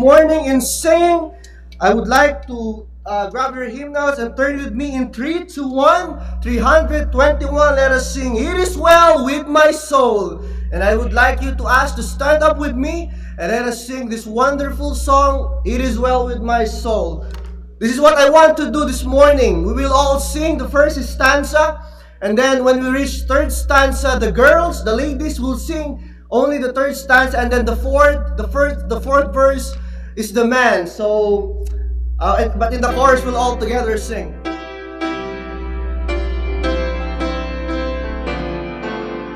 morning in singing, I would like to uh, grab your hymnals and turn with me in 3 to 1, 321. Let us sing, It is well with my soul. And I would like you to ask to stand up with me and let us sing this wonderful song, It is well with my soul. This is what I want to do this morning. We will all sing the first stanza, and then when we reach third stanza, the girls, the ladies will sing only the third stanza, and then the fourth, the first, the fourth verse is the man. So, uh, but in the chorus, we'll all together sing.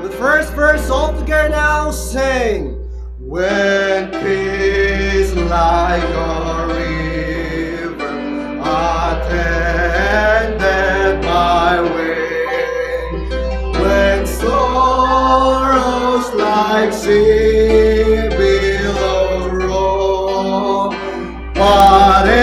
The first verse all together now, sing. When peace like a river attended my way, when sorrows like sea whatever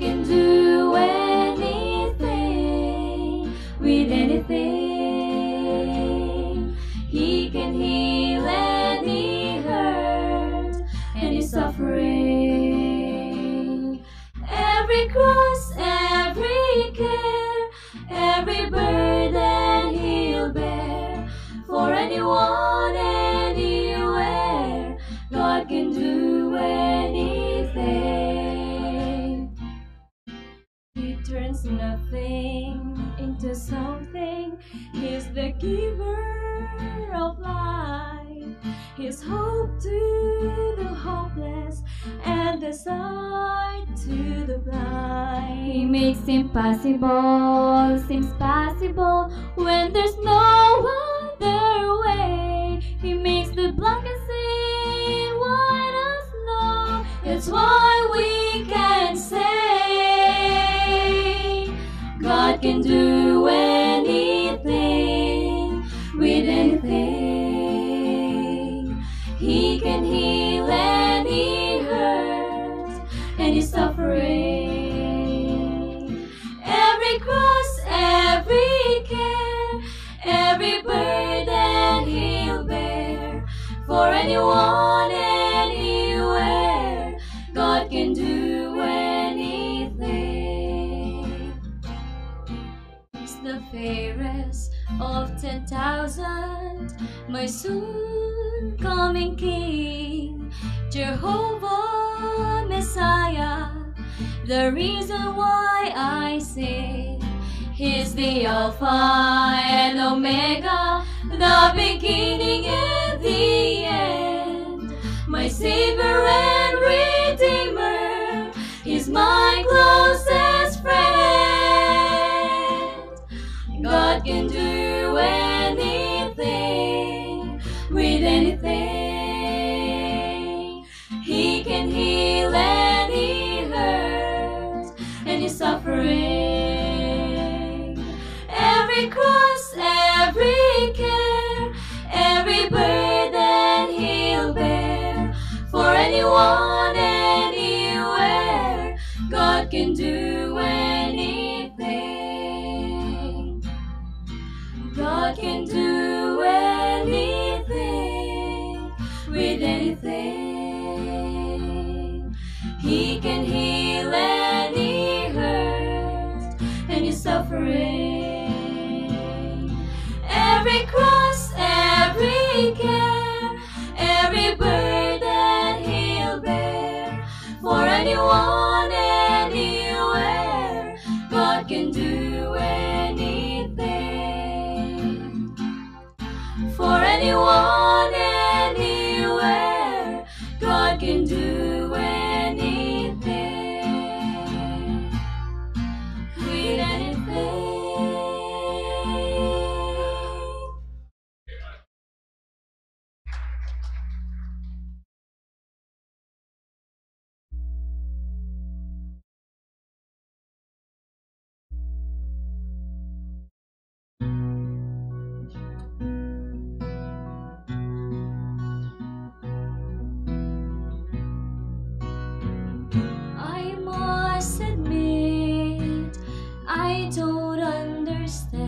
do makes impossible seems possible when there's no other way. He makes the blackest see white as snow. That's why we can say God can do anything with anything. He can heal anywhere, God can do anything. He's the fairest of ten thousand, my soon coming King, Jehovah Messiah, the reason why I sing. He's the Alpha and Omega, the beginning and the end, my Savior and Redeemer. He's my closest friend. God can do anyone, anywhere, God can do anything. God can do anything with anything. He can heal any hurt, any suffering. Every cross, every care, every burden anyone, anywhere, God can do anything. For anyone, I don't understand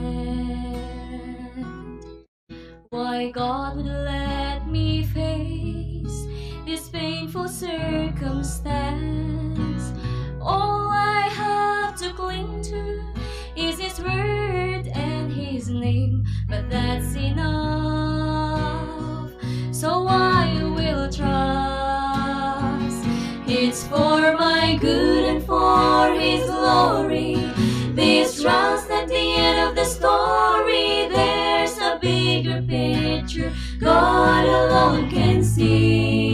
why God would let me face this painful circumstance. All I have to cling to is His word and His name, but that's enough. So I will trust. It's for my good and for His glory. Picture God alone can see.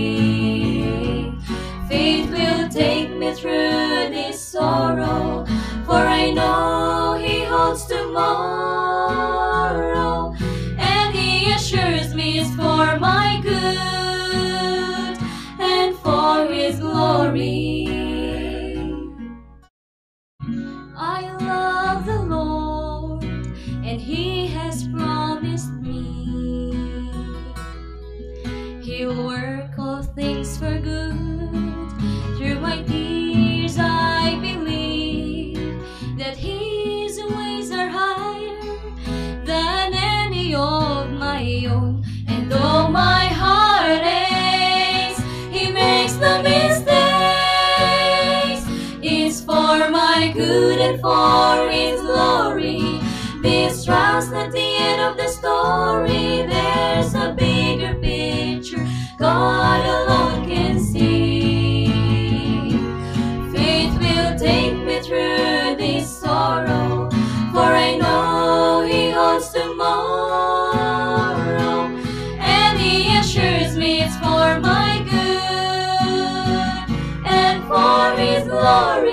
Glory.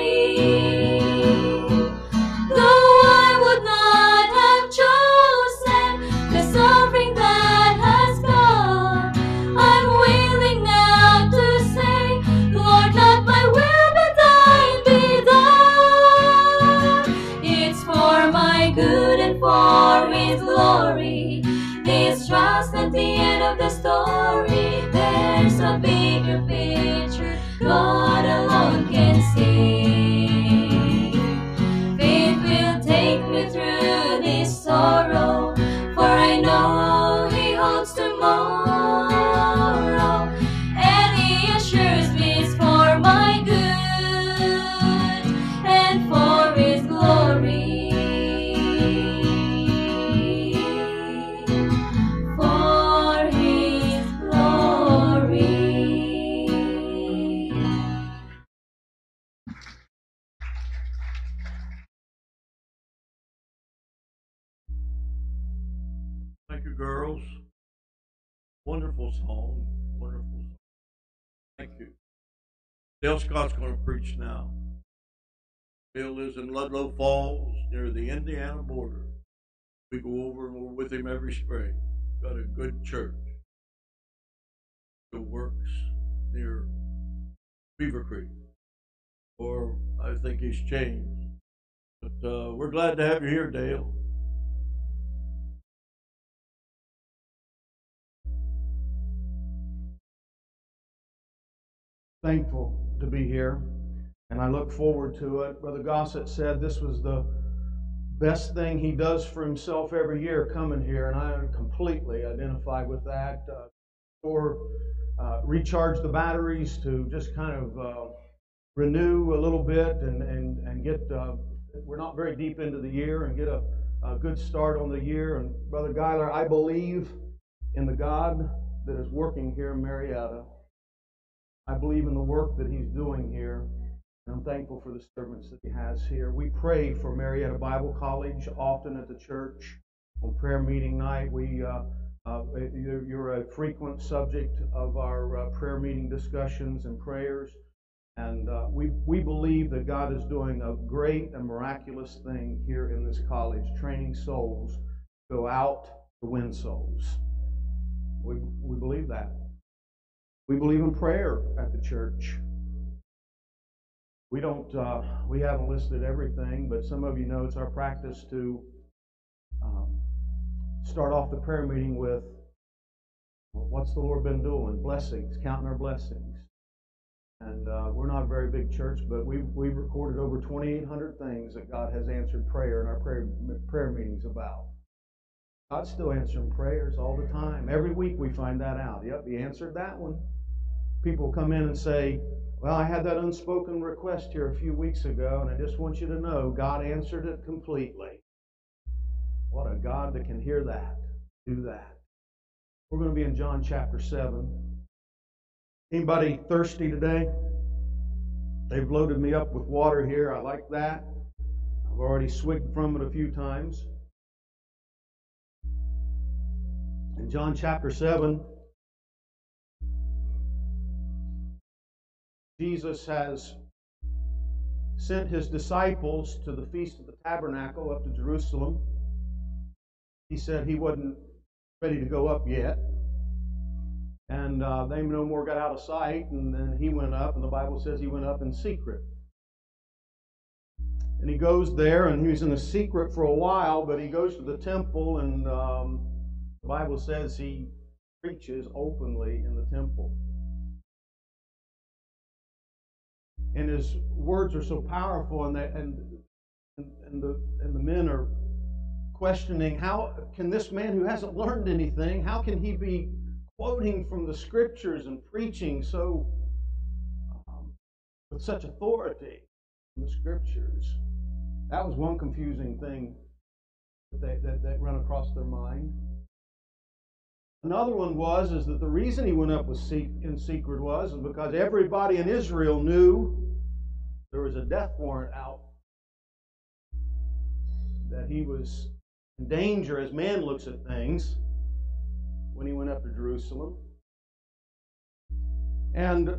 Dale Scott's going to preach now. Dale lives in Ludlow Falls near the Indiana border. We go over and we're with him every spring. Got a good church. It works near Beaver Creek. Or I think he's changed. But uh, we're glad to have you here, Dale. thankful to be here, and I look forward to it. Brother Gossett said this was the best thing he does for himself every year coming here, and I completely identify with that. Uh, or uh, recharge the batteries to just kind of uh, renew a little bit and, and, and get, uh, we're not very deep into the year, and get a, a good start on the year. And Brother Geiler, I believe in the God that is working here in Marietta. I believe in the work that he's doing here, and I'm thankful for the servants that he has here. We pray for Marietta Bible College often at the church. On prayer meeting night, we uh, uh, you're, a frequent subject of our uh, prayer meeting discussions and prayers, and uh, we we believe that God is doing a great and miraculous thing here in this college, training souls to go out to win souls. We we believe that. We believe in prayer at the church. We don't, uh, we haven't listed everything, but some of you know it's our practice to um, start off the prayer meeting with well, what's the Lord been doing? Blessings, counting our blessings. And uh, we're not a very big church, but we've, we've recorded over 2,800 things that God has answered prayer in our prayer, prayer meetings about. God's still answering prayers all the time. Every week we find that out. Yep, He answered that one. People come in and say, Well, I had that unspoken request here a few weeks ago, and I just want you to know God answered it completely. What a God that can hear that, do that. We're going to be in John chapter 7. Anybody thirsty today? They've loaded me up with water here. I like that. I've already swigged from it a few times. In John chapter 7, Jesus has sent his disciples to the Feast of the Tabernacle up to Jerusalem. He said he wasn't ready to go up yet. And uh, they no more got out of sight, and then he went up, and the Bible says he went up in secret. And he goes there, and he was in a secret for a while, but he goes to the temple, and um, the Bible says he preaches openly in the temple. And his words are so powerful, and, they, and, and, the, and the men are questioning how can this man who hasn't learned anything, how can he be quoting from the scriptures and preaching so um, with such authority from the scriptures? That was one confusing thing that they that, that run across their mind. Another one was is that the reason he went up with in secret was is because everybody in Israel knew there was a death warrant out that he was in danger as man looks at things when he went up to Jerusalem. And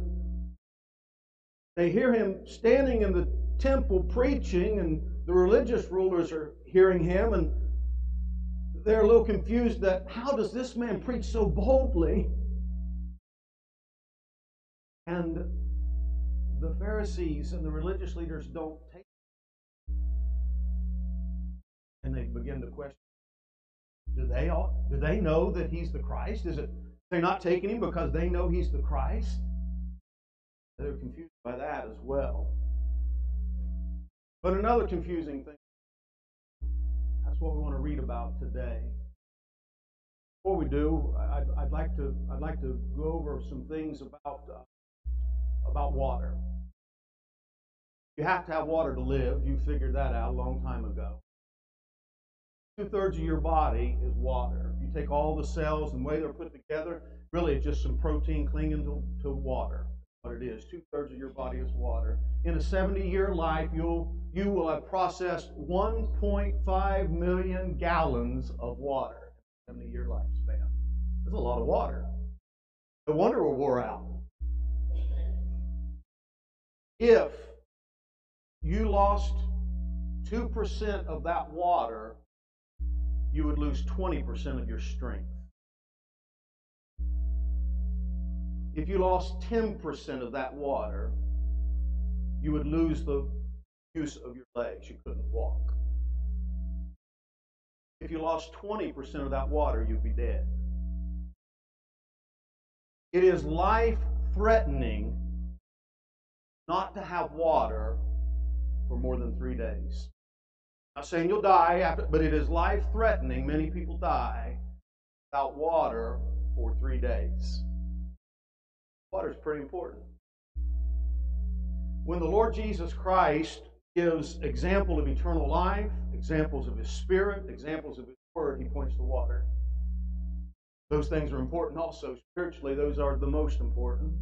they hear him standing in the temple preaching, and the religious rulers are hearing him, and they're a little confused that how does this man preach so boldly? And the Pharisees and the religious leaders don't take. And they begin to question do they all, do they know that he's the Christ? Is it they're not taking him because they know he's the Christ? They're confused by that as well. But another confusing thing that's what we want to read about today. Before we do, I'd, I'd like to I'd like to go over some things about uh, about water. You have to have water to live. You figured that out a long time ago. Two thirds of your body is water. If you take all the cells and the way they're put together, really it's just some protein clinging to, to water what it is. Two thirds of your body is water. In a 70 year life, you'll, you will have processed 1.5 million gallons of water. 70 year lifespan. That's a lot of water. No wonder we're wore out. If you lost 2% of that water, you would lose 20% of your strength. If you lost 10% of that water, you would lose the use of your legs. You couldn't walk. If you lost 20% of that water, you'd be dead. It is life threatening not to have water for more than three days. I'm not saying you'll die after, but it is life threatening. Many people die without water for three days. Water is pretty important. When the Lord Jesus Christ gives example of eternal life, examples of his spirit, examples of his word, he points to water. Those things are important also. Spiritually, those are the most important.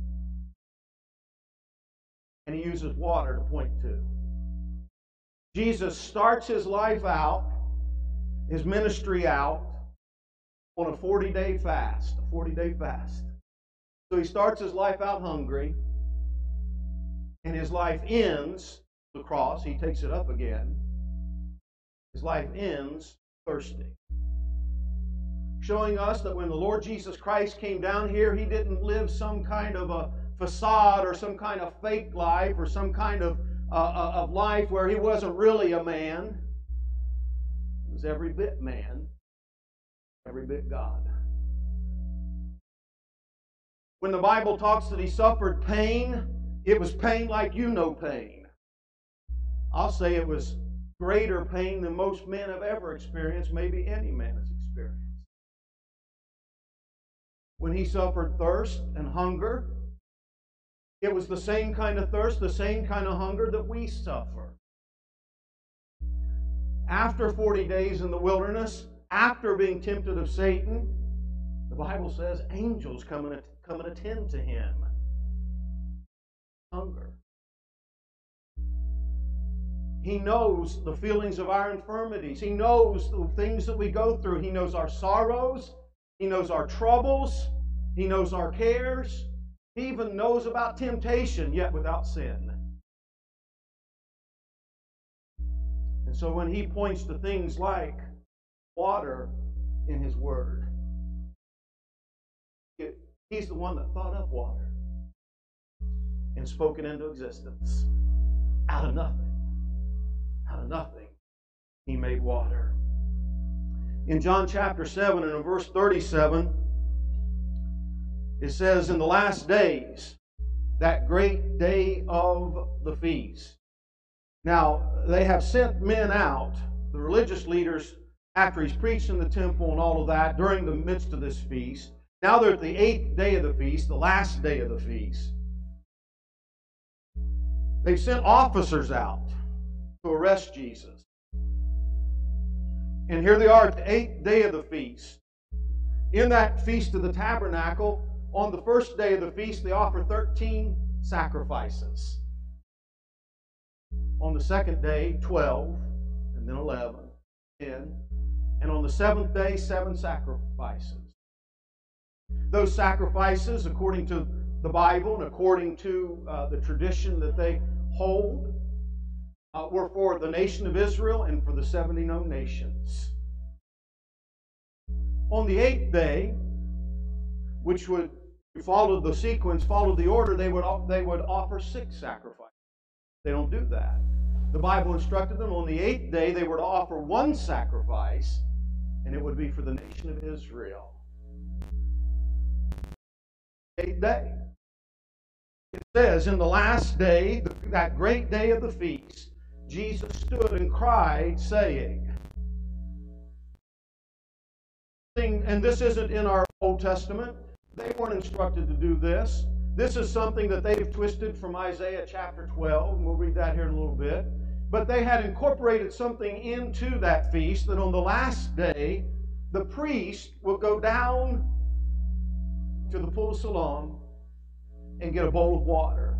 And he uses water to point to. Jesus starts his life out, his ministry out, on a 40 day fast, a 40 day fast. So he starts his life out hungry, and his life ends the cross. He takes it up again. His life ends thirsty. Showing us that when the Lord Jesus Christ came down here, he didn't live some kind of a facade or some kind of fake life or some kind of, uh, uh of life where he wasn't really a man. He was every bit man, every bit God. When the Bible talks that he suffered pain, it was pain like you know pain. I'll say it was greater pain than most men have ever experienced, maybe any man has experienced. When he suffered thirst and hunger, it was the same kind of thirst, the same kind of hunger that we suffer. After 40 days in the wilderness, after being tempted of Satan, the Bible says angels come and come and attend to him. Hunger. He knows the feelings of our infirmities. He knows the things that we go through. He knows our sorrows. He knows our troubles. He knows our cares. He even knows about temptation, yet without sin. And so when he points to things like water in his word, He's the one that thought up water and spoke it into existence. Out of nothing. Out of nothing, he made water. In John chapter 7 and in verse 37, it says, In the last days, that great day of the feast. Now, they have sent men out, the religious leaders, after he's preached in the temple and all of that, during the midst of this feast. Now they're at the eighth day of the feast, the last day of the feast. They've sent officers out to arrest Jesus. And here they are at the eighth day of the feast. In that feast of the tabernacle, on the first day of the feast, they offer 13 sacrifices. On the second day, 12, and then 11, 10. And on the seventh day, seven sacrifices. Those sacrifices, according to the Bible and according to uh, the tradition that they hold, uh, were for the nation of Israel and for the 70 known nations. On the eighth day, which would follow the sequence, followed the order, they would, they would offer six sacrifices. They don't do that. The Bible instructed them on the eighth day they were to offer one sacrifice, and it would be for the nation of Israel. Eighth day. It says, in the last day, that great day of the feast, Jesus stood and cried, saying, and this isn't in our Old Testament, they weren't instructed to do this. This is something that they've twisted from Isaiah chapter 12, and we'll read that here in a little bit. But they had incorporated something into that feast that on the last day, the priest will go down to the pool of Siloam and get a bowl of water.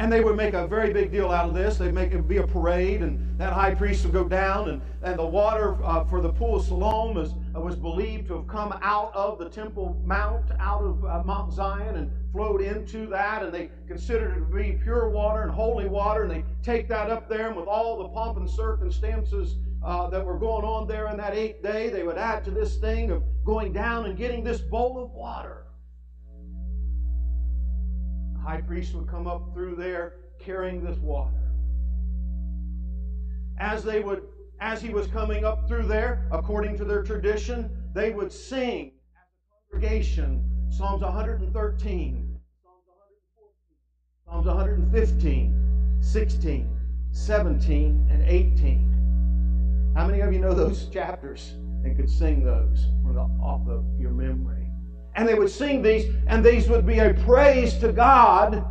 And they would make a very big deal out of this. They'd make it be a parade, and that high priest would go down, and, and the water uh, for the pool of Siloam was, uh, was believed to have come out of the Temple Mount, out of uh, Mount Zion, and flowed into that. And they considered it to be pure water and holy water, and they take that up there, and with all the pomp and circumstances uh, that were going on there in that eighth day, they would add to this thing of going down and getting this bowl of water high priest would come up through there carrying this water. As they would as he was coming up through there, according to their tradition, they would sing as a congregation Psalms 113, Psalms 115, 16, 17, and 18. How many of you know those chapters and could sing those from the, off of your memory? And they would sing these, and these would be a praise to God,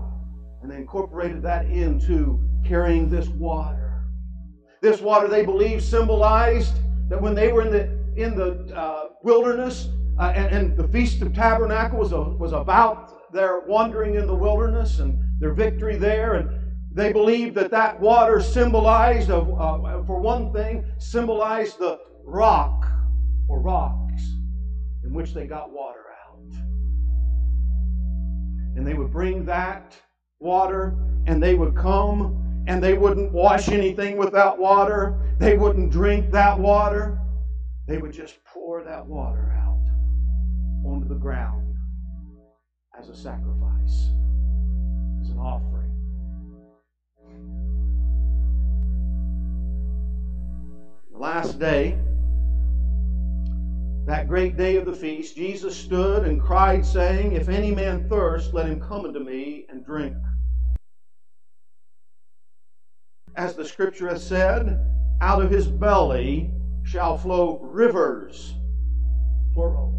and they incorporated that into carrying this water. This water, they believed, symbolized that when they were in the in the uh, wilderness, uh, and, and, the Feast of Tabernacle was was about their wandering in the wilderness and their victory there, and they believed that that water symbolized, of, uh, for one thing, symbolized the rock or rocks in which they got water and they would bring that water and they would come and they wouldn't wash anything with that water. They wouldn't drink that water. They would just pour that water out onto the ground as a sacrifice, as an offering. The last day, that great day of the feast, Jesus stood and cried, saying, If any man thirst, let him come unto me and drink. As the scripture has said, out of his belly shall flow rivers, plural,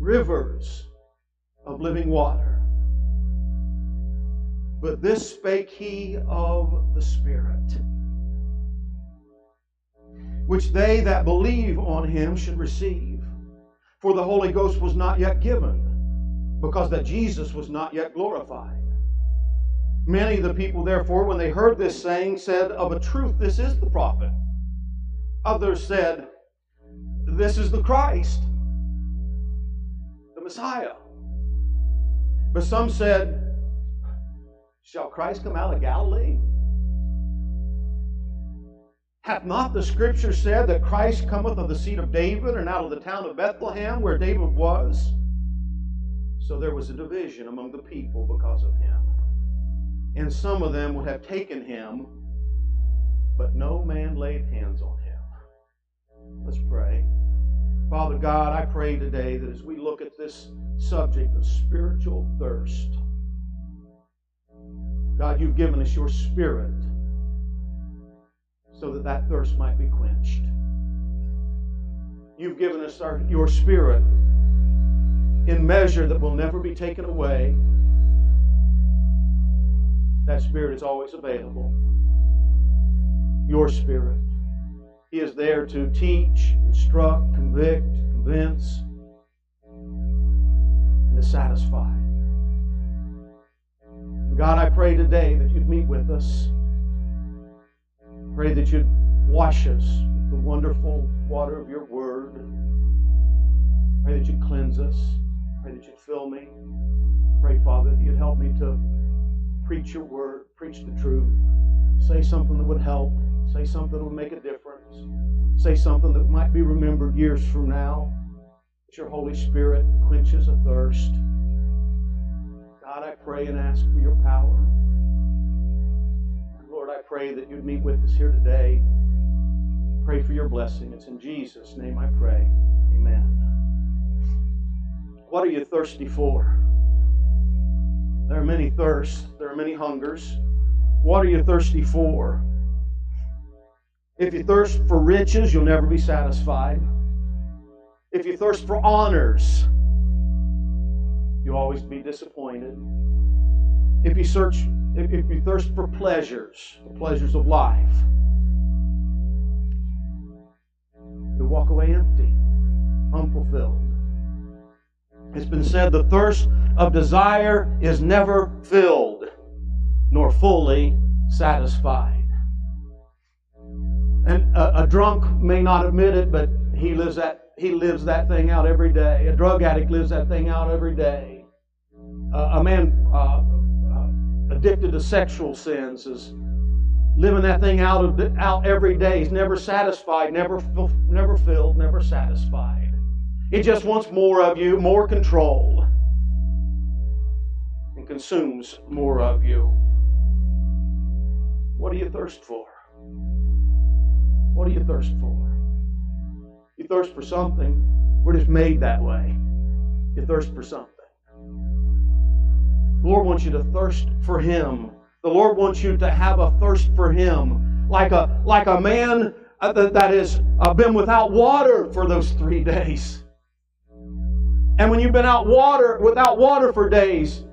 rivers of living water. But this spake he of the Spirit which they that believe on him should receive. For the Holy Ghost was not yet given, because that Jesus was not yet glorified. Many of the people, therefore, when they heard this saying, said, Of a truth, this is the prophet. Others said, This is the Christ, the Messiah. But some said, Shall Christ come out of Galilee? Hath not the scripture said that Christ cometh of the seed of David and out of the town of Bethlehem where David was? So there was a division among the people because of him. And some of them would have taken him, but no man laid hands on him. Let's pray. Father God, I pray today that as we look at this subject of spiritual thirst, God, you've given us your spirit so that that thirst might be quenched. You've given us our, your spirit in measure that will never be taken away. That spirit is always available. your Spirit. He is there to teach, instruct, convict, convince, and to satisfy. God, I pray today that you'd meet with us. Pray that you'd wash us with the wonderful water of your word. Pray that you'd cleanse us. Pray that you'd fill me. Pray, Father, that you'd help me to preach your word, preach the truth, say something that would help, say something that would make a difference, say something that might be remembered years from now. That your Holy Spirit quenches a thirst. God, I pray and ask for your power. I pray that you'd meet with us here today. Pray for your blessing. It's in Jesus' name I pray. Amen. What are you thirsty for? There are many thirsts, there are many hungers. What are you thirsty for? If you thirst for riches, you'll never be satisfied. If you thirst for honors, you'll always be disappointed. If you search, if, if you thirst for pleasures, the pleasures of life, you'll walk away empty, unfulfilled. It's been said the thirst of desire is never filled, nor fully satisfied. And a, a, drunk may not admit it, but he lives that he lives that thing out every day. A drug addict lives that thing out every day. Uh, a man uh, addicted to sexual sins is living that thing out of, out every day. He's never satisfied, never never filled, never satisfied. It just wants more of you, more control, and consumes more of you. What do you thirst for? What do you thirst for? You thirst for something. We're just made that way. You thirst for something. The Lord wants you to thirst for Him. The Lord wants you to have a thirst for Him, like a like a man uh, that has uh, been without water for those three days. And when you've been out water without water for days,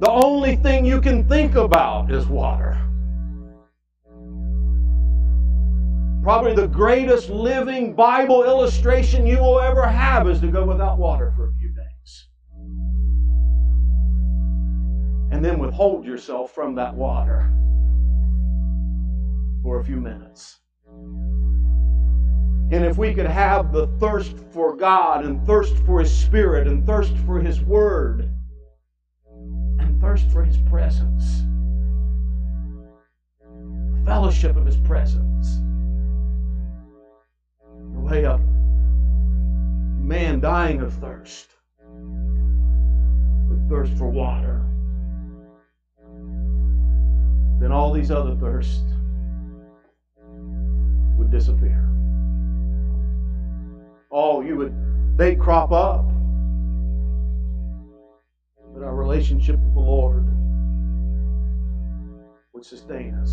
the only thing you can think about is water. Probably the greatest living Bible illustration you will ever have is to go without water for a And then withhold yourself from that water for a few minutes. And if we could have the thirst for God and thirst for His Spirit and thirst for His Word and thirst for His presence, fellowship of His presence the way a man dying of thirst with thirst for water. Then all these other thirsts would disappear. Oh, you would, they'd crop up. But our relationship with the Lord would sustain us.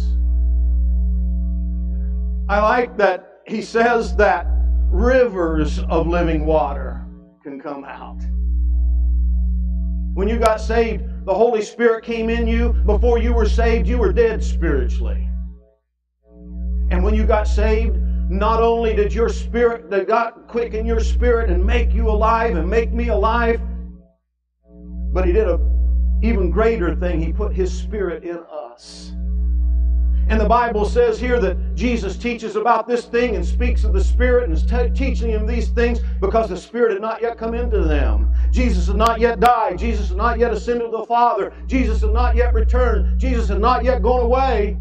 I like that he says that rivers of living water can come out. When you got saved, the Holy Spirit came in you. Before you were saved, you were dead spiritually. And when you got saved, not only did your spirit, that God quicken your spirit and make you alive and make me alive, but He did a even greater thing. He put His Spirit in us. And the Bible says here that Jesus teaches about this thing and speaks of the Spirit and is teaching them these things because the Spirit had not yet come into them. Jesus had not yet died. Jesus had not yet ascended to the Father. Jesus had not yet returned. Jesus had not yet gone away.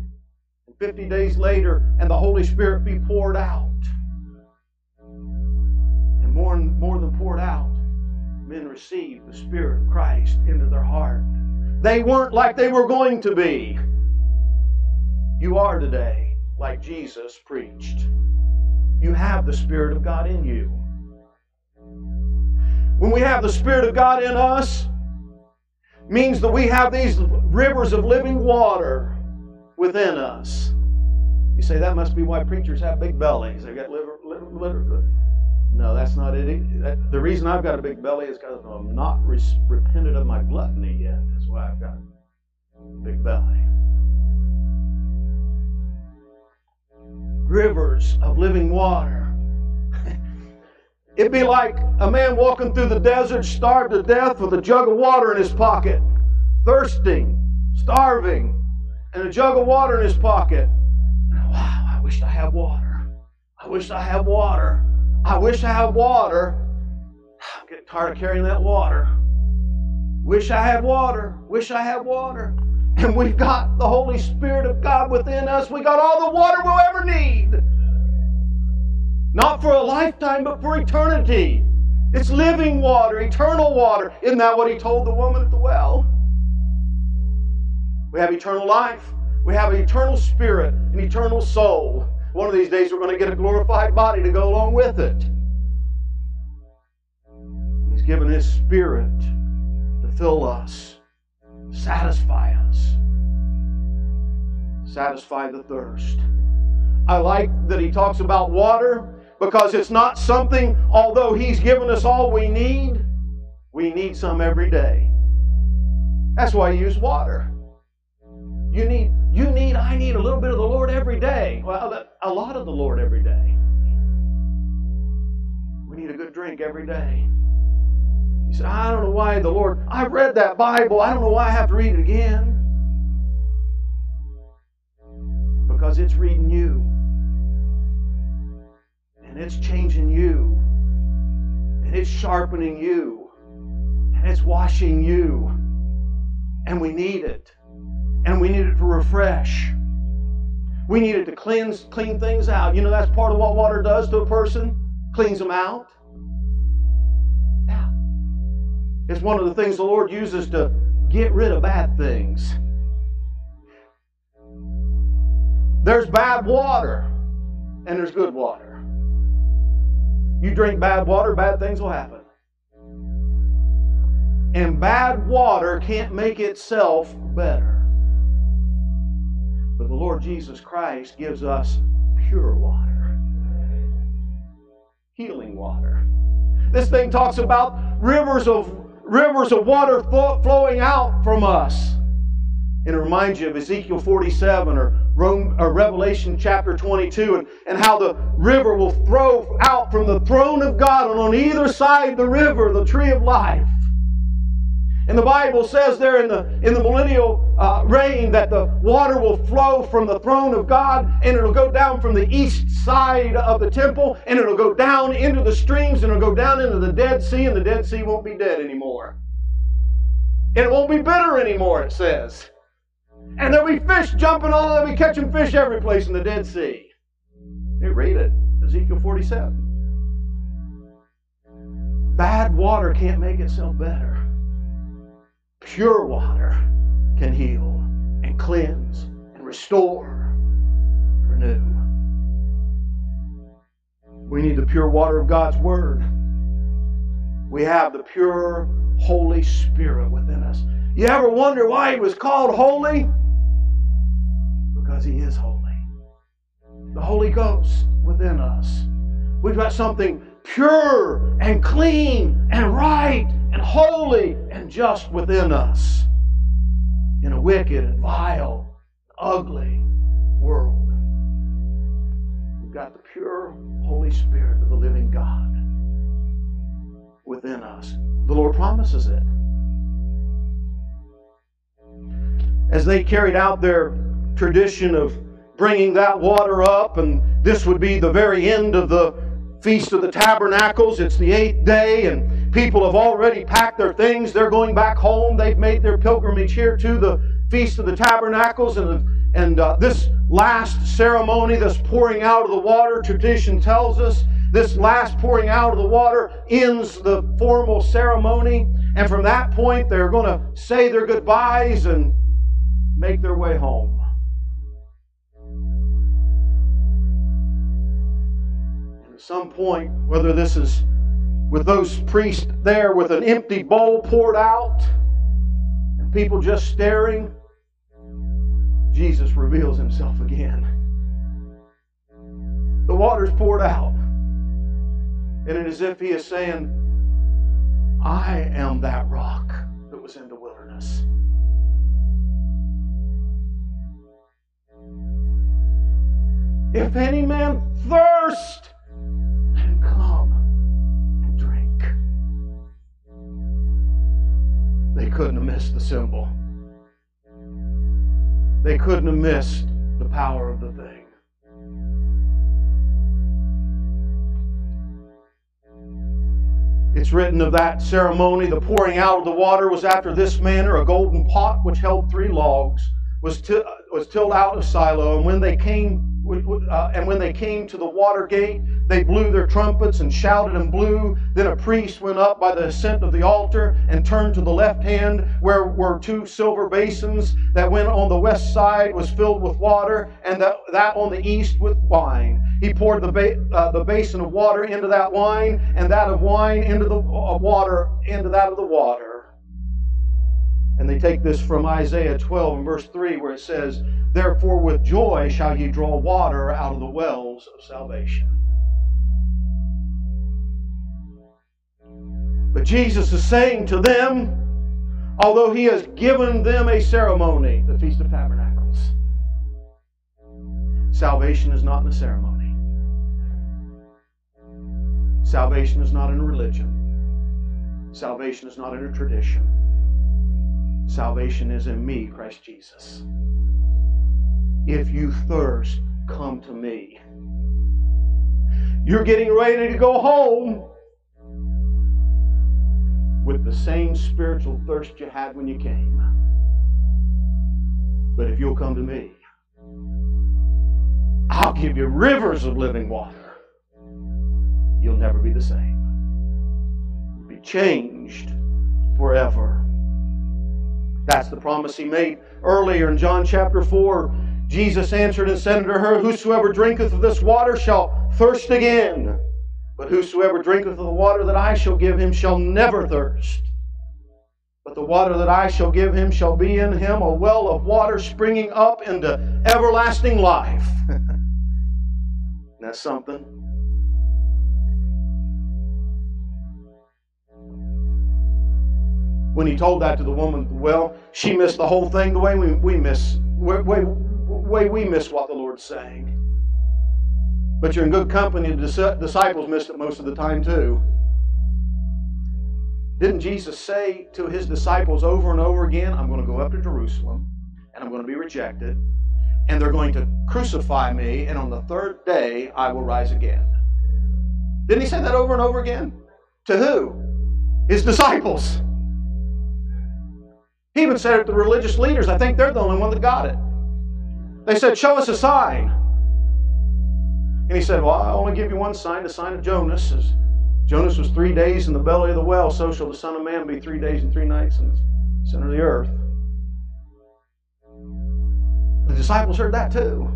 And 50 days later, and the Holy Spirit be poured out. And more, and more than poured out, men received the Spirit of Christ into their heart. They weren't like they were going to be. You are today like Jesus preached. You have the Spirit of God in you. When we have the Spirit of God in us, means that we have these rivers of living water within us. You say that must be why preachers have big bellies. They've got liver, liver, liver. No, that's not it. That, the reason I've got a big belly is because I'm not repented of my gluttony yet. That's why I've got a big belly. Rivers of living water. It'd be like a man walking through the desert, starved to death, with a jug of water in his pocket, thirsting, starving, and a jug of water in his pocket. Wow, I wish I had water. I wish I had water. I wish I had water. I'm getting tired of carrying that water. Wish I had water. Wish I had water. And we've got the Holy Spirit of God within us. We got all the water we'll ever need. Not for a lifetime, but for eternity. It's living water, eternal water. Isn't that what he told the woman at the well? We have eternal life. We have an eternal spirit, an eternal soul. One of these days we're going to get a glorified body to go along with it. He's given His Spirit to fill us, satisfy us, satisfy the thirst. I like that He talks about water because it's not something, although He's given us all we need, we need some every day. That's why you use water. You need, you need, I need a little bit of the Lord every day. Well, a lot of the Lord every day. We need a good drink every day. You said, I don't know why the Lord, I've read that Bible. I don't know why I have to read it again. Because it's reading you. And it's changing you. And it's sharpening you. And it's washing you. And we need it and we need it to refresh. We need it to cleanse, clean things out. You know, that's part of what water does to a person, cleans them out. It's one of the things the Lord uses to get rid of bad things. There's bad water, and there's good water. You drink bad water, bad things will happen. And bad water can't make itself better. But the Lord Jesus Christ gives us pure water, healing water. This thing talks about rivers of rivers of water flowing out from us. And it reminds you of Ezekiel 47 or, Rome, or Revelation chapter 22 and, and how the river will flow out from the throne of God and on either side the river, the tree of life. And the Bible says there in the, in the millennial uh, reign that the water will flow from the throne of God and it'll go down from the east side of the temple and it'll go down into the streams and it'll go down into the Dead Sea and the Dead Sea won't be dead anymore. And it won't be bitter anymore, it says. And there'll be fish jumping all, they'll be catching fish every place in the Dead Sea. You read it, Ezekiel 47. Bad water can't make itself better. Pure water can heal and cleanse and restore, and renew. We need the pure water of God's Word. We have the pure Holy Spirit within us. You ever wonder why He was called holy? Because He is holy. The Holy Ghost within us. We've got something pure and clean and right and holy and just within us in a wicked and vile, ugly world. We've got the pure Holy Spirit of the living God within us. The Lord promises it. As they carried out their tradition of bringing that water up, and this would be the very end of the Feast of the Tabernacles. It's the eighth day, and people have already packed their things. They're going back home. They've made their pilgrimage here to the Feast of the Tabernacles. And, and uh, this last ceremony, this pouring out of the water, tradition tells us, this last pouring out of the water ends the formal ceremony. And from that point, they're going to say their goodbyes and make their way home. Some point, whether this is with those priests there with an empty bowl poured out and people just staring, Jesus reveals himself again. The water's poured out. And it is as if he is saying, I am that rock that was in the wilderness. If any man thirst, They couldn't have missed the symbol. They couldn't have missed the power of the thing. It's written of that ceremony, the pouring out of the water was after this manner a golden pot which held three logs was, t- was tilled out of Silo, and when they came uh, and when they came to the water gate, they blew their trumpets and shouted and blew. Then a priest went up by the ascent of the altar and turned to the left hand, where were two silver basins. That went on the west side was filled with water, and that, that on the east with wine. He poured the, ba- uh, the basin of water into that wine, and that of wine into the uh, water into that of the water. And they take this from Isaiah 12 and verse 3, where it says, Therefore, with joy shall ye draw water out of the wells of salvation. But Jesus is saying to them, although he has given them a ceremony, the Feast of Tabernacles, salvation is not in a ceremony. Salvation is not in a religion. Salvation is not in a tradition. Salvation is in me, Christ Jesus. If you thirst, come to me. You're getting ready to go home with the same spiritual thirst you had when you came. But if you'll come to me, I'll give you rivers of living water. You'll never be the same. You'll be changed forever. That's the promise he made earlier in John chapter 4. Jesus answered and said unto her, Whosoever drinketh of this water shall thirst again. But whosoever drinketh of the water that I shall give him shall never thirst. But the water that I shall give him shall be in him a well of water springing up into everlasting life. That's something. When he told that to the woman well, she missed the whole thing the way we, we miss way, way we miss what the Lord's saying. But you're in good company. The disciples missed it most of the time too. Didn't Jesus say to his disciples over and over again, I'm going to go up to Jerusalem and I'm going to be rejected and they're going to crucify me and on the third day I will rise again? Didn't he say that over and over again? To who? His disciples. He even said it to the religious leaders. I think they're the only one that got it. They said, Show us a sign. And he said, Well, I'll only give you one sign, the sign of Jonas. As Jonas was three days in the belly of the well, so shall the Son of Man be three days and three nights in the center of the earth. The disciples heard that too.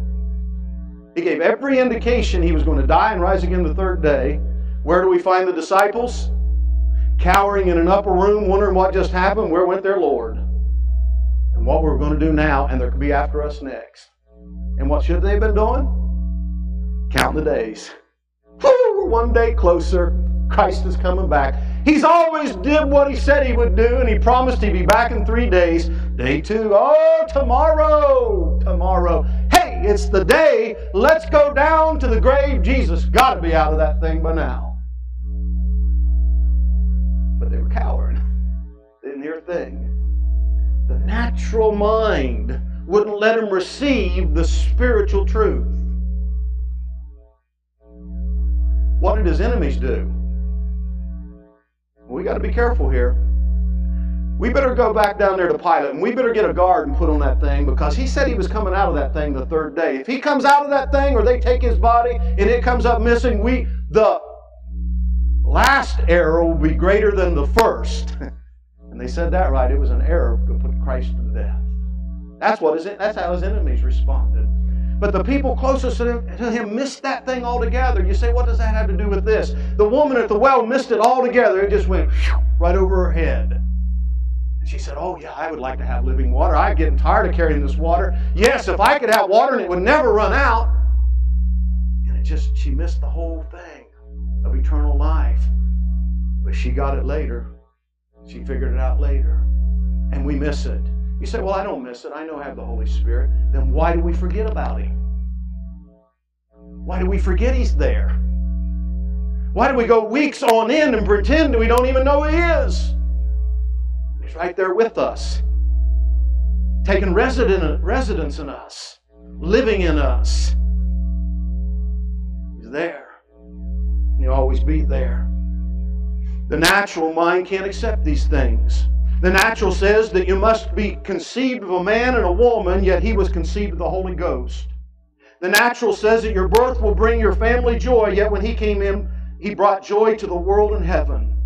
He gave every indication he was going to die and rise again the third day. Where do we find the disciples? Cowering in an upper room, wondering what just happened. Where went their Lord? And what we're going to do now, and there could be after us next. And what should they have been doing? Counting the days. Woo, we're one day closer. Christ is coming back. He's always did what he said he would do, and he promised he'd be back in three days. Day two, oh, tomorrow, tomorrow. Hey, it's the day. Let's go down to the grave. Jesus got to be out of that thing by now. But they were cowering. They didn't hear a thing the natural mind wouldn't let him receive the spiritual truth. What did his enemies do? we got to be careful here. We better go back down there to Pilate and we better get a guard and put on that thing because he said he was coming out of that thing the third day. If he comes out of that thing or they take his body and it comes up missing, we the last error will be greater than the first. And they said that right. It was an error to put Christ to death. That's what is his, that's how his enemies responded. But the people closest to him, to him missed that thing altogether. You say, what does that have to do with this? The woman at the well missed it altogether. It just went right over her head. And she said, Oh, yeah, I would like to have living water. I'm getting tired of carrying this water. Yes, if I could have water and it would never run out. And it just, she missed the whole thing of eternal life. But she got it later. She figured it out later. And we miss it. You say, Well, I don't miss it. I know I have the Holy Spirit. Then why do we forget about Him? Why do we forget He's there? Why do we go weeks on end and pretend we don't even know He is? He's right there with us, taking resident, residence in us, living in us. He's there. And He'll always be there. The natural mind can't accept these things. The natural says that you must be conceived of a man and a woman, yet he was conceived of the Holy Ghost. The natural says that your birth will bring your family joy, yet when he came in, he brought joy to the world and heaven.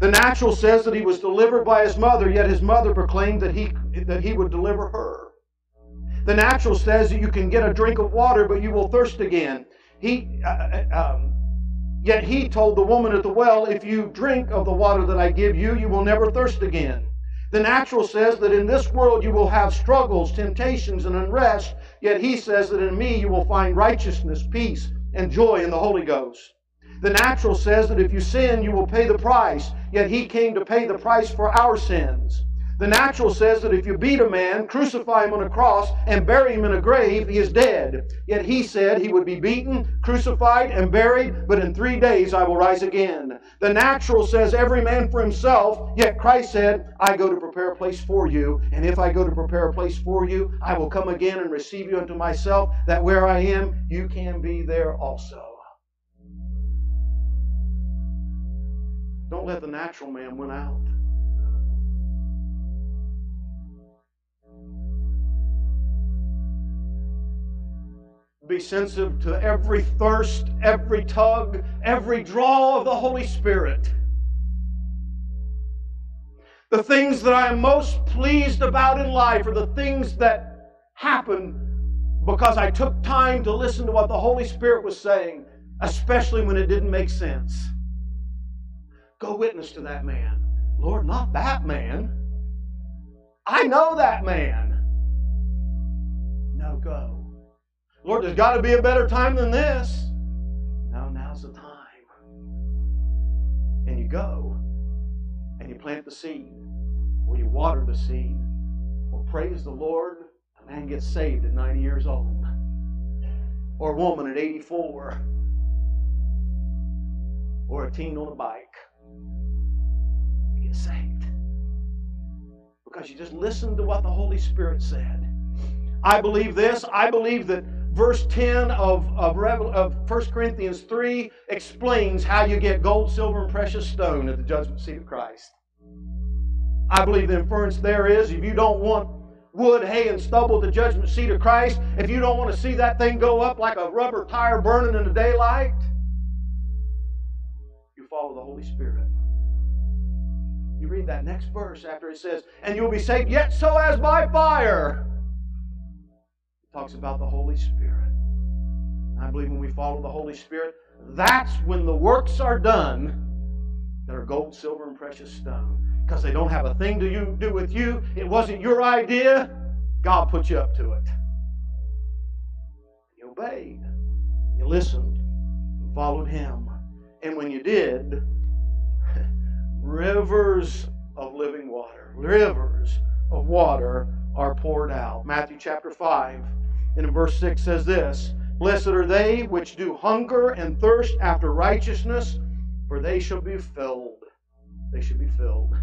The natural says that he was delivered by his mother, yet his mother proclaimed that he, that he would deliver her. The natural says that you can get a drink of water, but you will thirst again. He, uh, uh um, yet he told the woman at the well, If you drink of the water that I give you, you will never thirst again. The natural says that in this world you will have struggles, temptations, and unrest, yet he says that in me you will find righteousness, peace, and joy in the Holy Ghost. The natural says that if you sin, you will pay the price, yet he came to pay the price for our sins. The natural says that if you beat a man, crucify him on a cross, and bury him in a grave, he is dead. Yet he said he would be beaten, crucified, and buried, but in three days I will rise again. The natural says every man for himself, yet Christ said, I go to prepare a place for you, and if I go to prepare a place for you, I will come again and receive you unto myself, that where I am, you can be there also. Don't let the natural man win out. Be sensitive to every thirst, every tug, every draw of the Holy Spirit. The things that I am most pleased about in life are the things that happen because I took time to listen to what the Holy Spirit was saying, especially when it didn't make sense. Go witness to that man. Lord, not that man. I know that man. No, go. Lord, there's got to be a better time than this. No, now's the time. And you go and you plant the seed, or you water the seed, or praise the Lord. A man gets saved at 90 years old, or a woman at 84, or a teen on a bike You get saved. Because you just listened to what the Holy Spirit said. I believe this. I believe that verse 10 of, of, of 1 Corinthians 3 explains how you get gold, silver, and precious stone at the judgment seat of Christ. I believe the inference there is if you don't want wood, hay, and stubble at the judgment seat of Christ, if you don't want to see that thing go up like a rubber tire burning in the daylight, you follow the Holy Spirit. You read that next verse after it says, and you'll be saved yet so as by fire. Talks about the Holy Spirit. I believe when we follow the Holy Spirit, that's when the works are done that are gold, silver, and precious stone. Because they don't have a thing to you, do with you. It wasn't your idea. God put you up to it. You obeyed. You listened. And followed Him. And when you did, rivers of living water, rivers of water are poured out. Matthew chapter 5 and in verse 6 says this Blessed are they which do hunger and thirst after righteousness, for they shall be filled. They should be filled.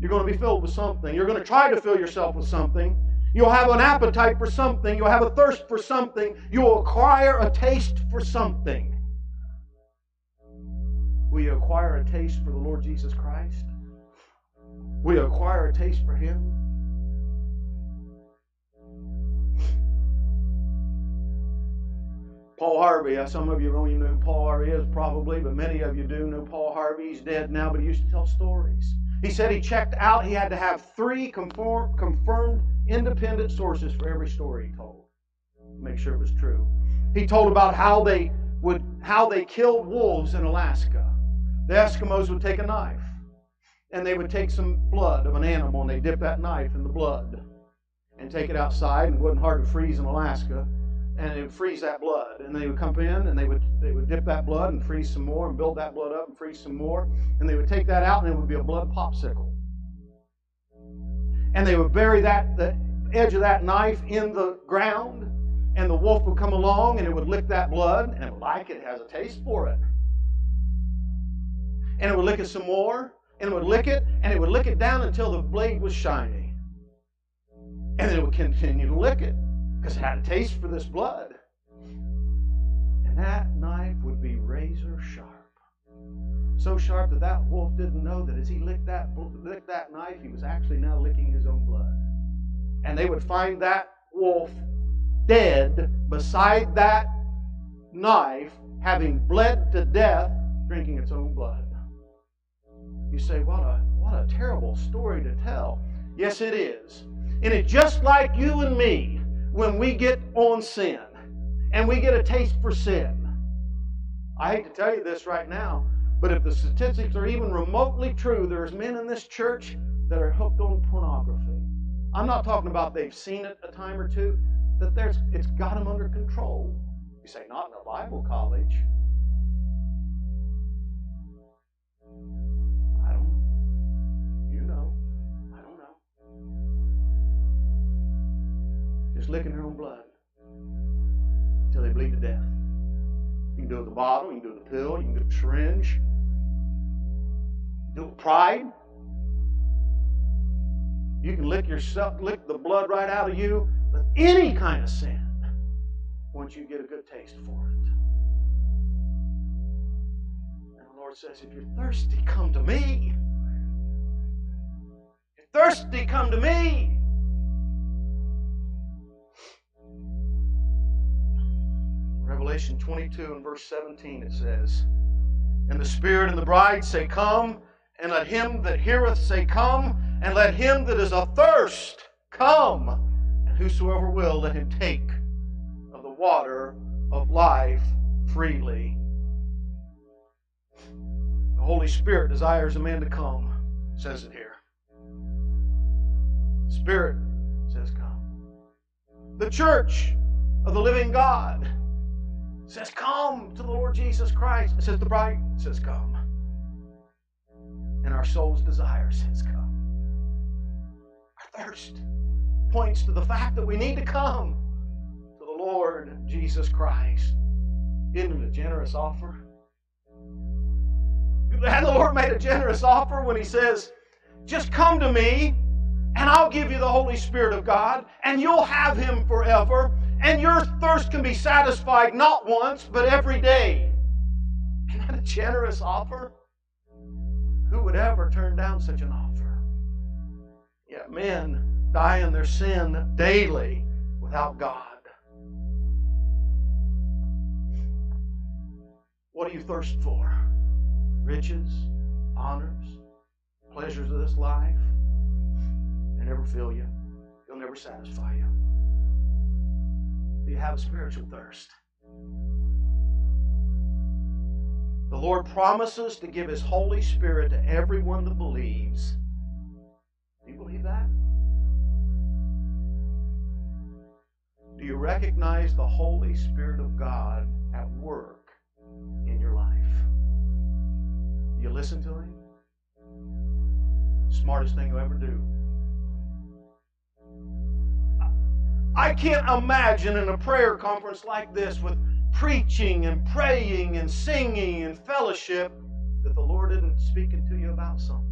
You're going to be filled with something. You're going to try to fill yourself with something. You'll have an appetite for something. You'll have a thirst for something. You'll acquire a taste for something. Will you acquire a taste for the Lord Jesus Christ? Will you acquire a taste for Him? Paul Harvey, uh, some of you don't even know who Paul Harvey is, probably, but many of you do know Paul Harvey. He's dead now, but he used to tell stories. He said he checked out, he had to have three conform, confirmed independent sources for every story he told to make sure it was true. He told about how they would how they killed wolves in Alaska. The Eskimos would take a knife and they would take some blood of an animal and they dip that knife in the blood and take it outside and it wasn't hard to freeze in Alaska and it would freeze that blood. And they would come in and they would they would dip that blood and freeze some more and build that blood up and freeze some more. And they would take that out and it would be a blood popsicle. And they would bury that the edge of that knife in the ground. And the wolf would come along and it would lick that blood. And it would like it, it has a taste for it. And it would lick it some more. And it would lick it. And it would lick it down until the blade was shiny. And then it would continue to lick it because it had a taste for this blood. And that knife would be razor sharp. So sharp that that wolf didn't know that as he licked that, licked that knife, he was actually now licking his own blood. And they would find that wolf dead beside that knife, having bled to death, drinking its own blood. You say, what a, what a terrible story to tell. Yes, it is. And it's just like you and me when we get on sin and we get a taste for sin. I hate to tell you this right now, but if the statistics are even remotely true, there's men in this church that are hooked on pornography. I'm not talking about they've seen it a time or two, that there's it's got them under control. You say, not in a Bible college. Just licking their own blood until they bleed to death. You can do it with the bottle, you can do it with the pill, you can do it with a syringe. Do it with pride. You can lick yourself, lick the blood right out of you with any kind of sin once you get a good taste for it. And the Lord says, if you're thirsty, come to me. If you're thirsty, come to me. Revelation 22 and verse 17 it says, And the Spirit and the bride say, Come, and let him that heareth say, Come, and let him that is athirst come, and whosoever will, let him take of the water of life freely. The Holy Spirit desires a man to come, says it here. Spirit says, Come. The church of the living God says, Come to the Lord Jesus Christ. It says, The bride says, Come. And our soul's desire says, Come. Our thirst points to the fact that we need to come to the Lord Jesus Christ. Isn't it a generous offer? And the Lord made a generous offer when He says, Just come to me, and I'll give you the Holy Spirit of God, and you'll have Him forever, and your thirst can be satisfied not once, but every day. Isn't that a generous offer? Who would ever turn down such an offer? Yet men die in their sin daily without God. What do you thirst for? Riches, honors, pleasures of this life? They never fill you. They'll never satisfy you. You have a spiritual thirst? The Lord promises to give His Holy Spirit to everyone that believes. Do you believe that? Do you recognize the Holy Spirit of God at work in your life? Do you listen to Him? Smartest thing you'll ever do. I can't imagine in a prayer conference like this with preaching and praying and singing and fellowship that the Lord isn't speaking to you about something.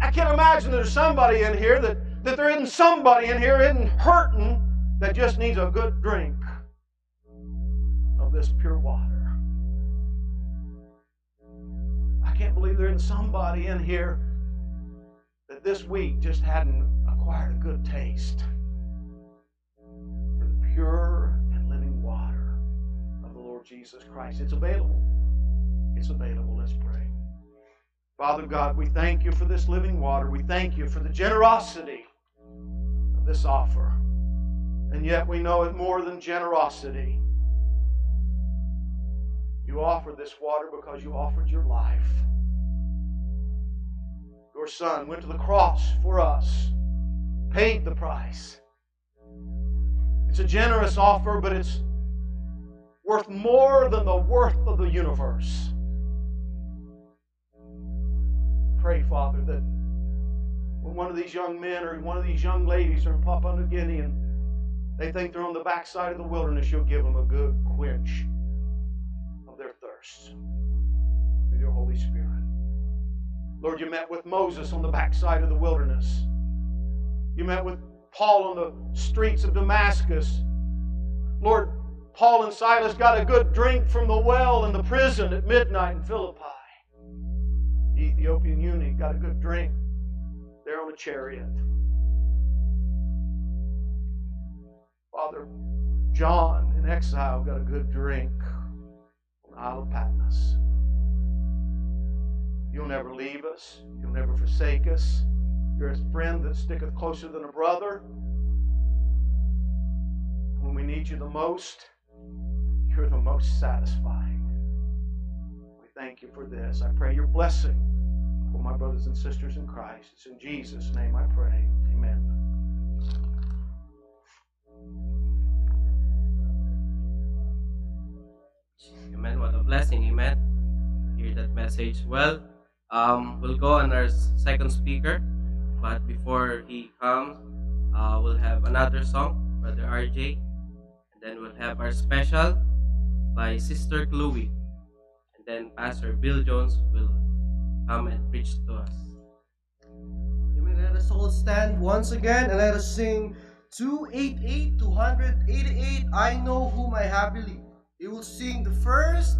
I can't imagine there's somebody in here that, that there isn't somebody in here isn't hurting that just needs a good drink of this pure water. I can't believe there isn't somebody in here that this week just hadn't acquired a good taste for the pure and living water of the Lord Jesus Christ. It's available. It's available. Let's pray. Father God, we thank you for this living water. We thank you for the generosity of this offer. And yet we know it more than generosity. You offered this water because you offered your life. Your Son went to the cross for us, paid the price. It's a generous offer, but it's worth more than the worth of the universe. Pray, Father, that when one of these young men or one of these young ladies are in Papua New Guinea and They think they're on the backside of the wilderness. You'll give them a good quench of their thirst with your Holy Spirit. Lord, you met with Moses on the backside of the wilderness. You met with Paul on the streets of Damascus. Lord, Paul and Silas got a good drink from the well in the prison at midnight in Philippi. The Ethiopian eunuch got a good drink there on a chariot. Father, John in exile got a good drink on the Isle of Patmos. You'll never leave us. You'll never forsake us. You're a friend that sticketh closer than a brother. When we need you the most, you're the most satisfying. We thank you for this. I pray your blessing for my brothers and sisters in Christ. It's in Jesus' name I pray. Amen. Amen. What a blessing. Amen. Hear that message. Well, um, we'll go on our second speaker, but before he comes, uh, we'll have another song, Brother RJ, and then we'll have our special by Sister Chloe, and then Pastor Bill Jones will come and preach to us. You may let us all stand once again and let us sing 288 288 I know whom I have believed. We will sing the first,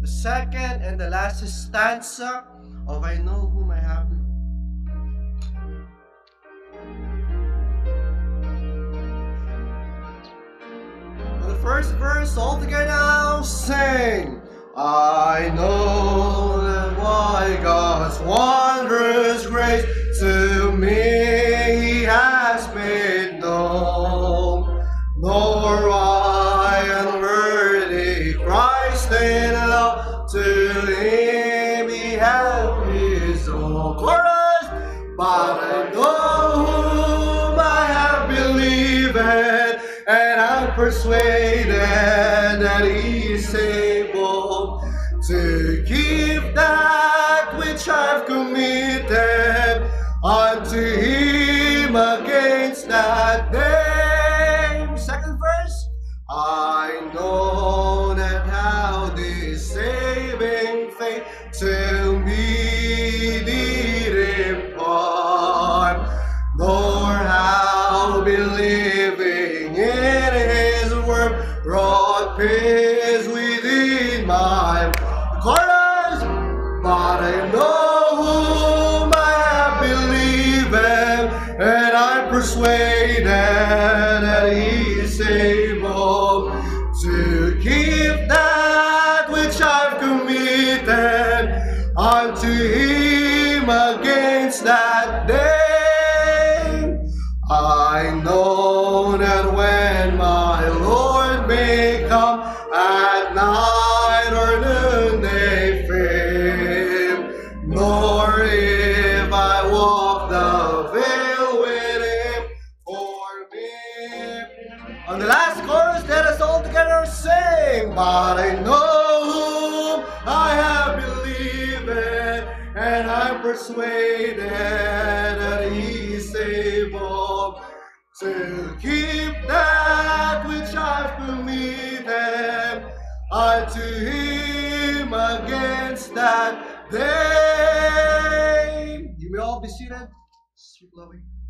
the second, and the last stanza of I know whom I have first verse, all together sing. I know that why God's wondrous grace to me He has made known, nor I unworthy Christ in love to Him He has His own chorus, but persuaded that He is able to keep that which I've committed unto Him against that day. Second verse. I know that how this saving faith to me chorus. But I know whom I have believed, and I'm persuaded Sweet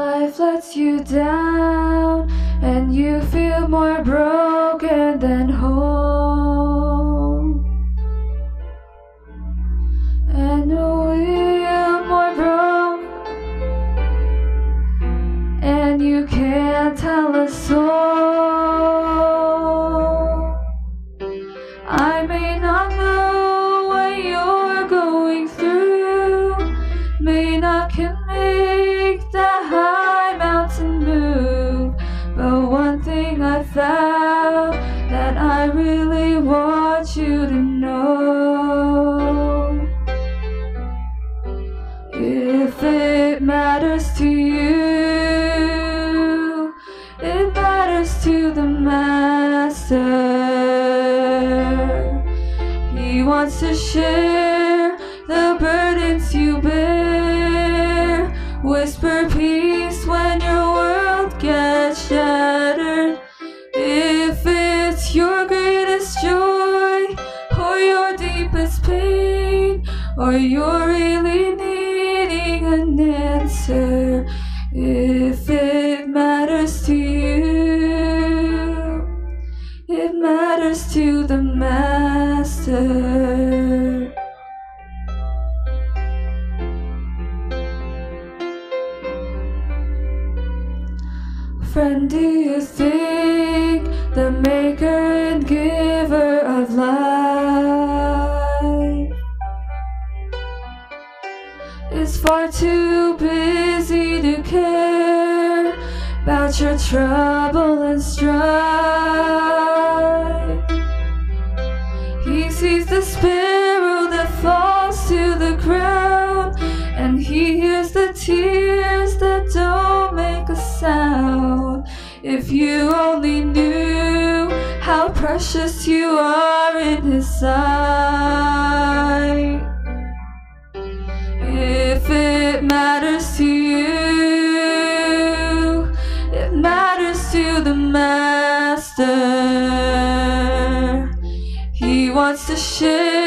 life lets you down and you feel more broken than whole, and we are more broke, and you can't tell a soul. The Master. He wants to share the burdens you bear. Whisper precious you are in his sight. If it matters to you, it matters to the Master. He wants to share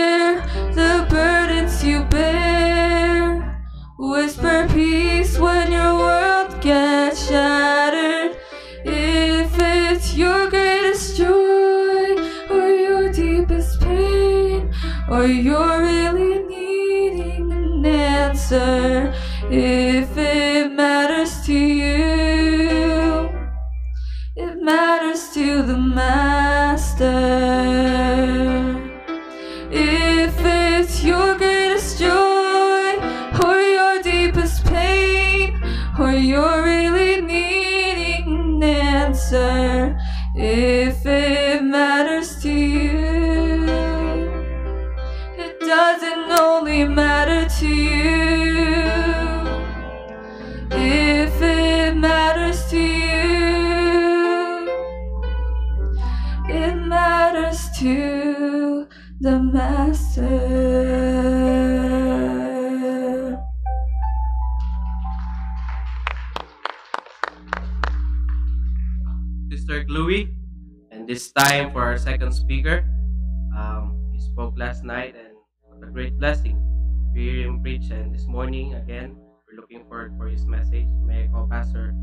to you, it doesn't only matter to you. Time for our second speaker. Um, he spoke last night and what a great blessing to hear him preach. And this morning, again, we're looking forward for his message. May I call Pastor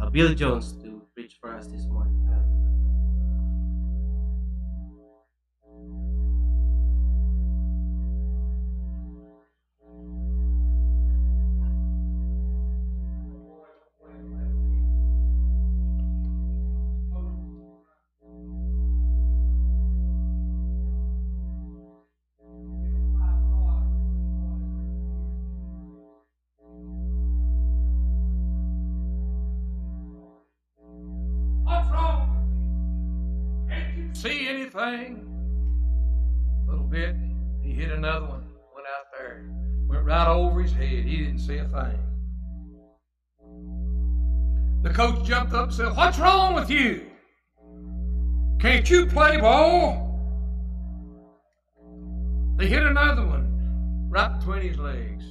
uh, Bill Jones to preach for us this morning. Jumped up and said, What's wrong with you? Can't you play ball? They hit another one right between his legs.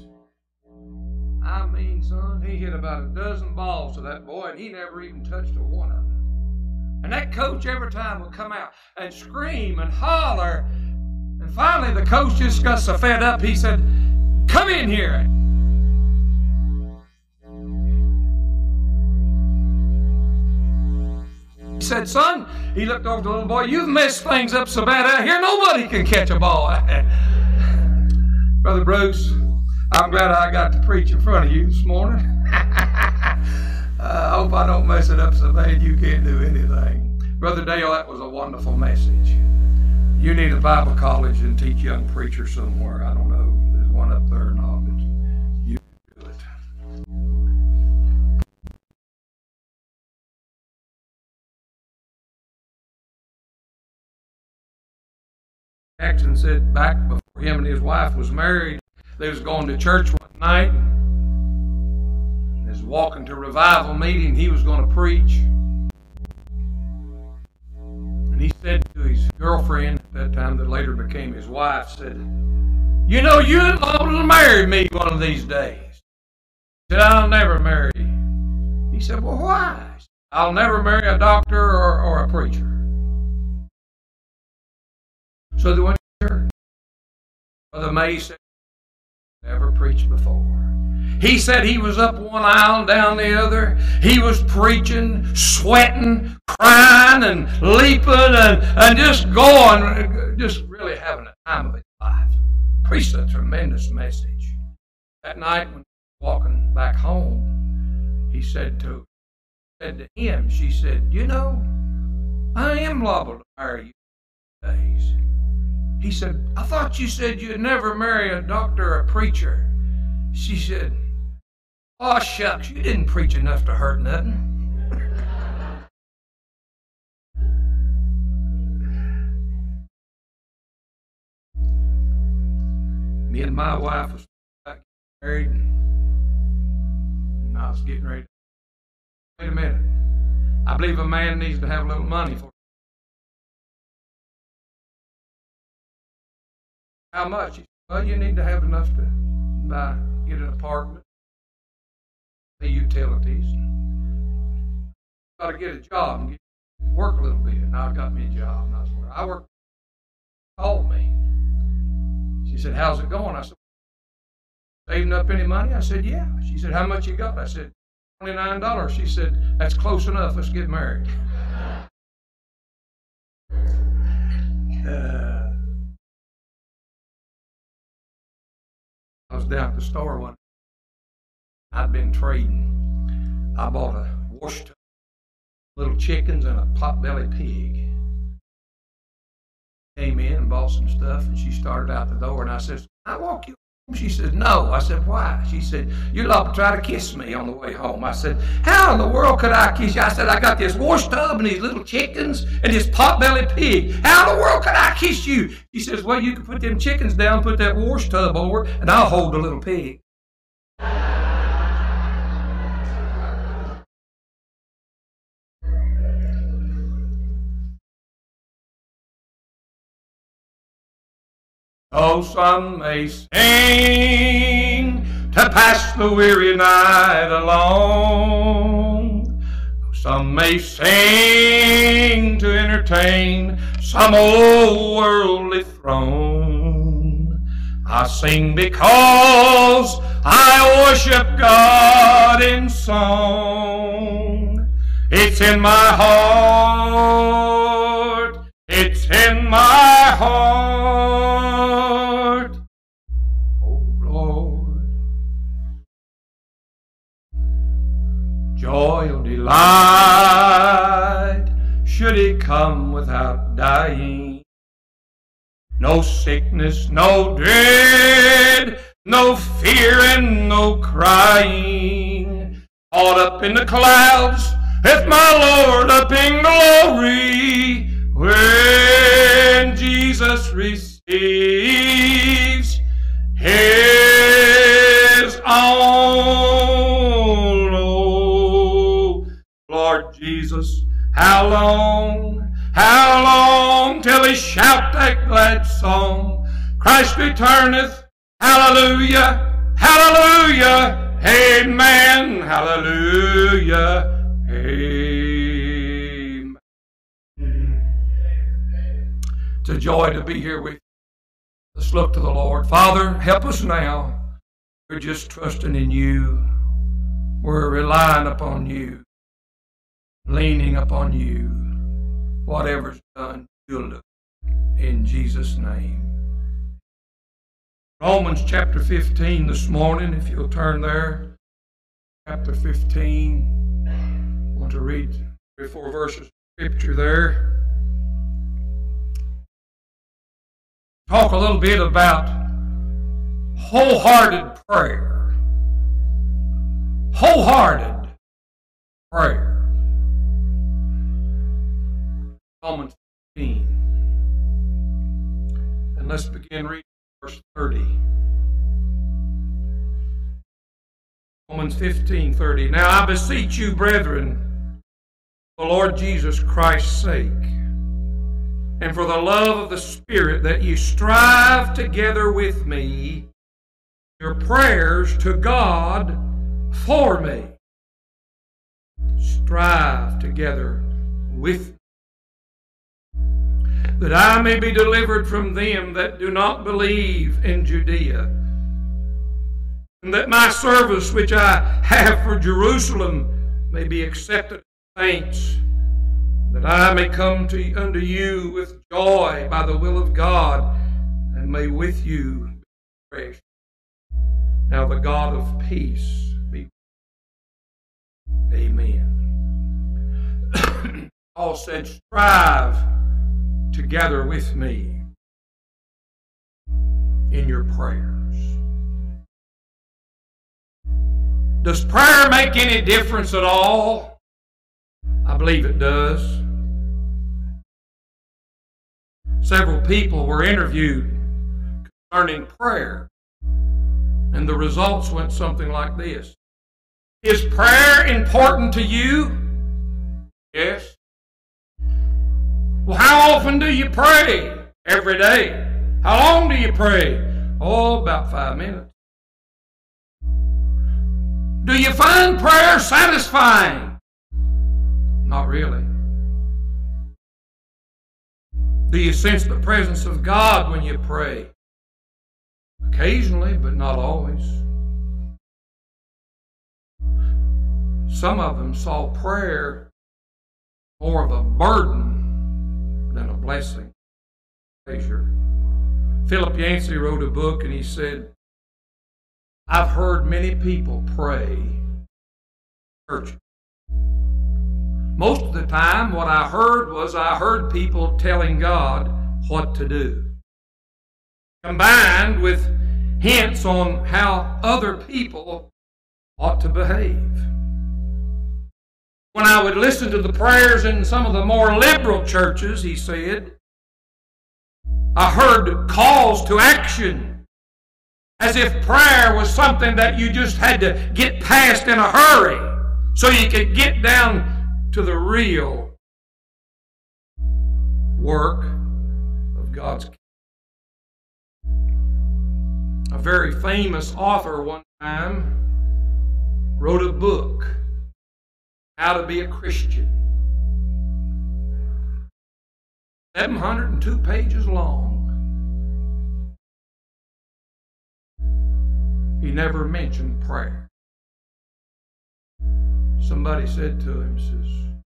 I mean, son, he hit about a dozen balls to that boy, and he never even touched a one of them. And that coach every time would come out and scream and holler. And finally, the coach just got so fed up, he said, Come in here. He said, Son, he looked over the little boy, You've messed things up so bad out here, nobody can catch a ball. Brother Bruce, I'm glad I got to preach in front of you this morning. Uh, I hope I don't mess it up so bad you can't do anything. Brother Dale, that was a wonderful message. You need a Bible college and teach young preachers somewhere. I don't know. Jackson said back before him and his wife was married, they was going to church one night. And was walking to revival meeting. He was going to preach. And he said to his girlfriend at that time that later became his wife, said, You know, you're liable to marry me one of these days. He said, I'll never marry you. He said, Well, why? I'll never marry a doctor or, or a preacher. So they went to church. Brother May said, Never preached before. He said he was up one aisle, down the other. He was preaching, sweating, crying, and leaping, and, and just going, just really having a time of his life. Preached a tremendous message. That night, when walking back home, he said to said to him, she said, You know, I am liable to marry you days. He said, I thought you said you'd never marry a doctor or a preacher. She said, Oh, shucks, you didn't preach enough to hurt nothing. Me and my wife was married. And I was getting ready. Wait a minute. I believe a man needs to have a little money for How much? Well, you need to have enough to buy, get an apartment, pay utilities. Got to get a job and get, work a little bit. And I got me a job. And I was I worked. Called me. She said, "How's it going?" I said, "Saving up any money?" I said, "Yeah." She said, "How much you got?" I said, 29 dollars." She said, "That's close enough. Let's get married." Uh, I was down at the store one. I'd been trading. I bought a wash tub, little chickens, and a potbelly pig. Came in and bought some stuff, and she started out the door, and I said, "I walk you." Home?" She said, "No." I said, "Why?" She said, "You're liable to try to kiss me on the way home." I said, "How in the world could I kiss you?" I said, "I got this wash tub and these little chickens and this potbelly pig. How in the world could I kiss you?" She says, "Well, you can put them chickens down, put that wash tub over, and I'll hold the little pig." Oh, some may sing to pass the weary night alone. Oh, some may sing to entertain some old worldly throne. I sing because I worship God in song. It's in my heart. It's in my heart. Joy or delight should he come without dying. No sickness, no dread, no fear and no crying. Caught up in the clouds with my Lord up in glory when Jesus receives his own. Jesus, how long, how long till he shout that glad song? Christ returneth, hallelujah, hallelujah, amen, hallelujah, amen. It's a joy to be here with you. Let's look to the Lord. Father, help us now. We're just trusting in you. We're relying upon you, leaning upon you. Whatever's done, you'll do. In Jesus' name. Romans chapter 15 this morning, if you'll turn there. Chapter 15. I want to read three or four verses of scripture there. Talk a little bit about wholehearted prayer. Wholehearted prayer. Romans 15. And let's begin reading verse 30. Romans 15 30. Now I beseech you, brethren, for the Lord Jesus Christ's sake, and for the love of the Spirit that you strive together with me your prayers to God for me. Strive together with me. That I may be delivered from them that do not believe in Judea. And that my service which I have for Jerusalem may be accepted of saints that I may come to unto you with joy by the will of God, and may with you be refreshed. Now the God of peace be. Amen. Paul said, strive together with me in your prayers. Does prayer make any difference at all? I believe it does. Several people were interviewed concerning prayer, and the results went something like this Is prayer important to you? Yes. Well, how often do you pray? Every day. How long do you pray? Oh, about five minutes. Do you find prayer satisfying? Not really. Do you sense the presence of God when you pray? Occasionally, but not always. Some of them saw prayer more of a burden blessing. Pleasure. Philip Yancey wrote a book and he said, I've heard many people pray. Most of the time, what I heard was I heard people telling God what to do, combined with hints on how other people ought to behave. When I would listen to the prayers in some of the more liberal churches, he said, I heard calls to action as if prayer was something that you just had to get past in a hurry so you could get down to the real work of God's kingdom. A very famous author one time wrote a book, How to Be a Christian. 702 pages long. He never mentioned prayer. Somebody said to him, says,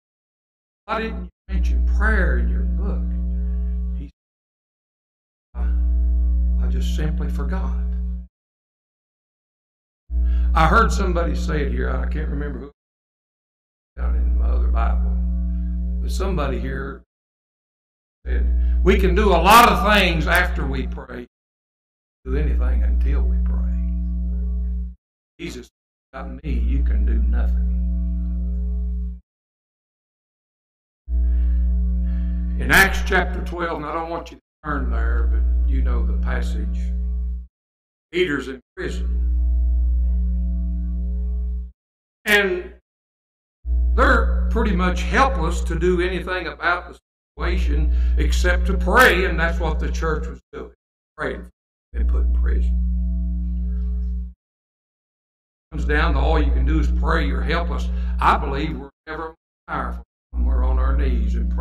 Why didn't you mention prayer in your book? He said, I, I just simply forgot. I heard somebody say it here, I can't remember who down in my other Bible. But somebody here said, We can do a lot of things after we pray, do anything until we pray. Jesus, about me, you can do nothing. In Acts chapter 12, and I don't want you to turn there, but you know the passage. Peter's in prison. And they're pretty much helpless to do anything about the situation except to pray, and that's what the church was doing. Praying and put in prison comes down to all you can do is pray. You're helpless. I believe we're never powerful when we're on our knees in prayer.